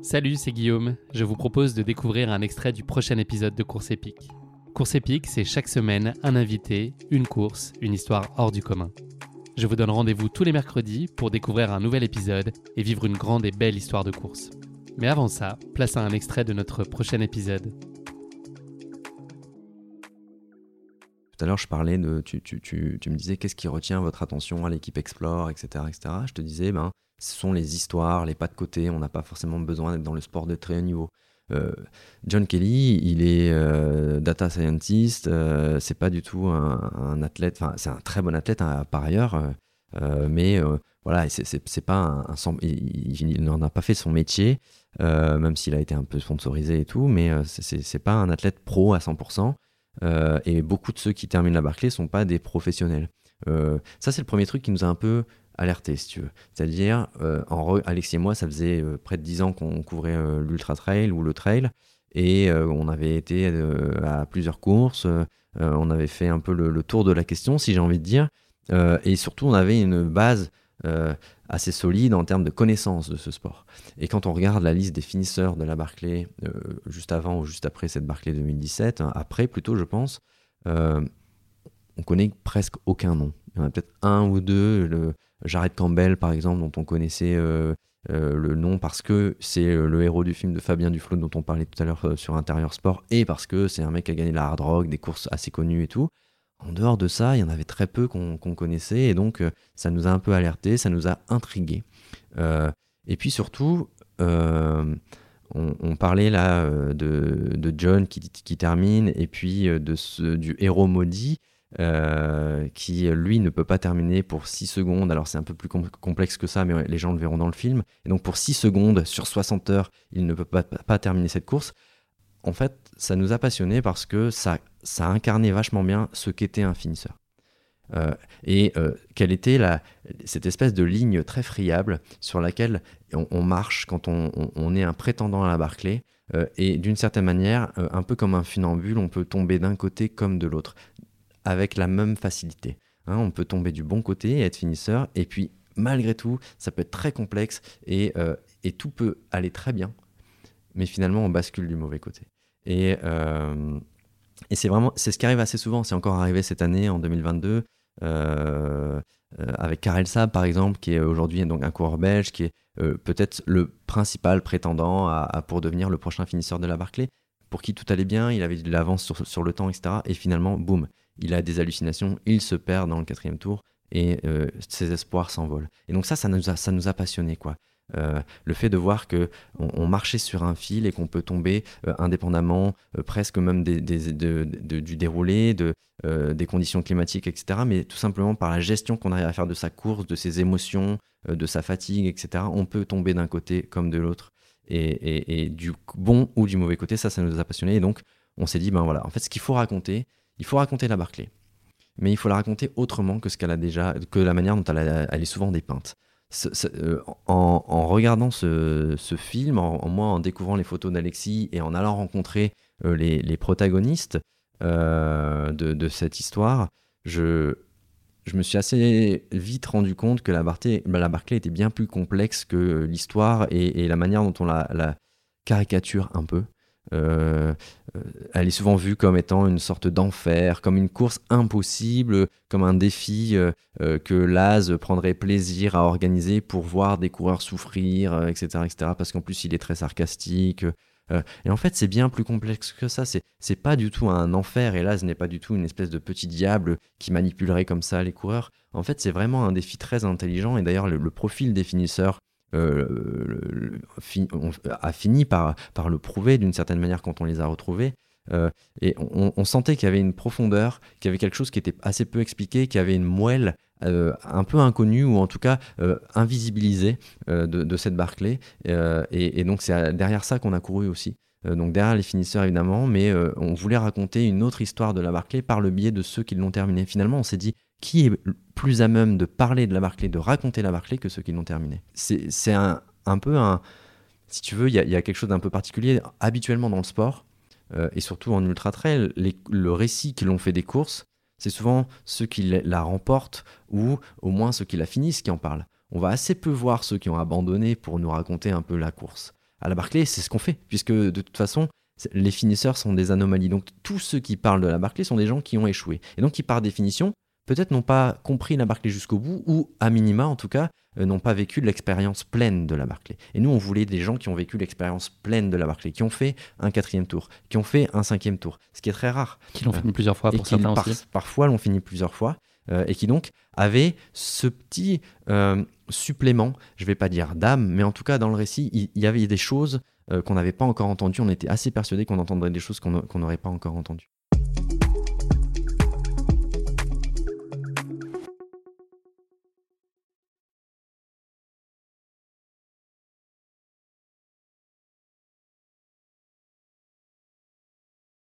Salut, c'est Guillaume. Je vous propose de découvrir un extrait du prochain épisode de Course épique. Course épique, c'est chaque semaine un invité, une course, une histoire hors du commun. Je vous donne rendez-vous tous les mercredis pour découvrir un nouvel épisode et vivre une grande et belle histoire de course. Mais avant ça, place à un extrait de notre prochain épisode. Tout à l'heure, je parlais de. Tu, tu, tu, tu me disais qu'est-ce qui retient votre attention à l'équipe Explore, etc., etc. Je te disais, ben, ce sont les histoires, les pas de côté. On n'a pas forcément besoin d'être dans le sport de très haut niveau. Euh, John Kelly, il est euh, data scientist. Euh, c'est pas du tout un, athlète. Enfin, c'est un très bon athlète hein, par ailleurs, mais voilà, c'est pas un, il, n'en a pas fait son métier, même s'il a été un peu sponsorisé et tout. Mais c'est pas un athlète pro à 100%. et beaucoup de ceux qui terminent la Barclay sont pas des professionnels. ça, c'est le premier truc qui nous a un peu alerté, si tu veux. C'est-à-dire, euh, Alexis et moi, ça faisait euh, près de 10 ans qu'on couvrait euh, l'ultra trail ou le trail, et on avait été à plusieurs courses, on avait fait un peu le, tour de la question, si j'ai envie de dire, et surtout, on avait une base assez solide en termes de connaissance de ce sport. Et quand on regarde la liste des finisseurs de la Barclay, juste avant ou juste après cette Barclay 2017, hein, après plutôt, je pense, on connaît presque aucun nom. Il y en a peut-être un ou deux. Jared Campbell, par exemple, dont on connaissait euh, euh, le nom parce que c'est euh, le héros du film de Fabien Duflo dont on parlait tout à l'heure sur Intérieur Sport, et parce que c'est un mec qui a gagné la hard rock, des courses assez connues et tout. En dehors de ça, il y en avait très peu qu'on connaissait, et donc ça nous a un peu alerté, ça nous a intrigué. et puis surtout, on, parlait là de, John qui, qui, termine, et puis de ce, du héros maudit. Euh, qui lui ne peut pas terminer pour 6 secondes. Alors c'est un peu plus complexe que ça, mais les gens le verront dans le film. Et donc pour 6 secondes sur 60 heures, il ne peut pas, terminer cette course. En fait, ça nous a passionnés parce que ça, ça incarnait vachement bien ce qu'était un finisseur. Euh, et euh, quelle était la, cette espèce de ligne très friable sur laquelle on, marche quand on, on, est un prétendant à la Barclay. et d'une certaine manière, un peu comme un funambule, on peut tomber d'un côté comme de l'autre avec la même facilité. Hein, on peut tomber du bon côté et être finisseur, et puis malgré tout, ça peut être très complexe et, euh, tout peut aller très bien, mais finalement on bascule du mauvais côté. Et, euh, et c'est vraiment, c'est ce qui arrive assez souvent. C'est encore arrivé cette année, en 2022, euh, avec Karel Saab par exemple, qui est aujourd'hui donc un coureur belge, qui est peut-être le principal prétendant pour devenir le prochain finisseur de la Barclay, pour qui tout allait bien, il avait de l'avance sur, le temps, etc. Et finalement, boum, il a des hallucinations, il se perd dans le quatrième tour et euh, ses espoirs s'envolent. Et donc ça, ça nous a, passionnés, quoi. Euh, le fait de voir que on, marchait sur un fil et qu'on peut tomber euh, indépendamment, presque même du déroulé, de, des conditions climatiques, etc. Mais tout simplement par la gestion qu'on arrive à faire de sa course, de ses émotions, de sa fatigue, etc. On peut tomber d'un côté comme de l'autre. Et, du bon ou du mauvais côté, ça, ça nous a passionnés. Et donc, on s'est dit, ben voilà, en fait, ce qu'il faut raconter, il faut raconter la Barclay, mais il faut la raconter autrement que ce qu'elle a déjà, que la manière dont elle, est souvent dépeinte. Euh, en, regardant ce, film, en, moi en découvrant les photos d'Alexis et en allant rencontrer euh, les, protagonistes euh, de, cette histoire, je, je me suis assez vite rendu compte que la, Barclay, la Barclay était bien plus complexe que l'histoire et, la manière dont on la, caricature un peu. elle est souvent vue comme étant une sorte d'enfer, comme une course impossible, comme un défi que Laz prendrait plaisir à organiser pour voir des coureurs souffrir, etc., etc. Parce qu'en plus, il est très sarcastique. Euh, et en fait, c'est bien plus complexe que ça. C'est, pas du tout un enfer. Et là, ce n'est pas du tout une espèce de petit diable qui manipulerait comme ça les coureurs. En fait, c'est vraiment un défi très intelligent. Et d'ailleurs, le, profil des finisseurs euh, a fini par, le prouver d'une certaine manière quand on les a retrouvés. Euh, et on, sentait qu'il y avait une profondeur, qu'il y avait quelque chose qui était assez peu expliqué, qu'il y avait une moelle un peu inconnu ou en tout cas euh, invisibilisé euh, de, cette Barclay. Et, donc c'est derrière ça qu'on a couru aussi. donc derrière les finisseurs évidemment, mais on voulait raconter une autre histoire de la Barclay par le biais de ceux qui l'ont terminé. Finalement, on s'est dit qui est plus à même de parler de la Barclay, de raconter la Barclay que ceux qui l'ont terminé? C'est un, un, peu un, si tu veux, il y, a quelque chose d'un peu particulier habituellement dans le sport. et surtout en ultra trail, le récit qui l'ont fait des courses, c'est souvent ceux qui la remportent ou au moins ceux qui la finissent qui en parlent. On va assez peu voir ceux qui ont abandonné pour nous raconter un peu la course. À la Barclay, c'est ce qu'on fait, puisque de toute façon, les finisseurs sont des anomalies. Donc tous ceux qui parlent de la Barclay sont des gens qui ont échoué. Et donc qui, par définition, peut-être n'ont pas compris la Barclay jusqu'au bout, ou à minima en tout cas, euh, n'ont pas vécu l'expérience pleine de la Barclay. Et nous, on voulait des gens qui ont vécu l'expérience pleine de la Barclay, qui ont fait un quatrième tour, qui ont fait un cinquième tour, ce qui est très rare. Qui l'ont fini plusieurs fois pour certains aussi. parfois l'ont fini plusieurs fois, euh, et qui donc avaient ce petit euh, supplément, je ne vais pas dire d'âme, mais en tout cas dans le récit, il y, avait des choses qu'on n'avait pas encore entendues. On était assez persuadés qu'on entendrait des choses qu'on n'aurait pas encore entendues.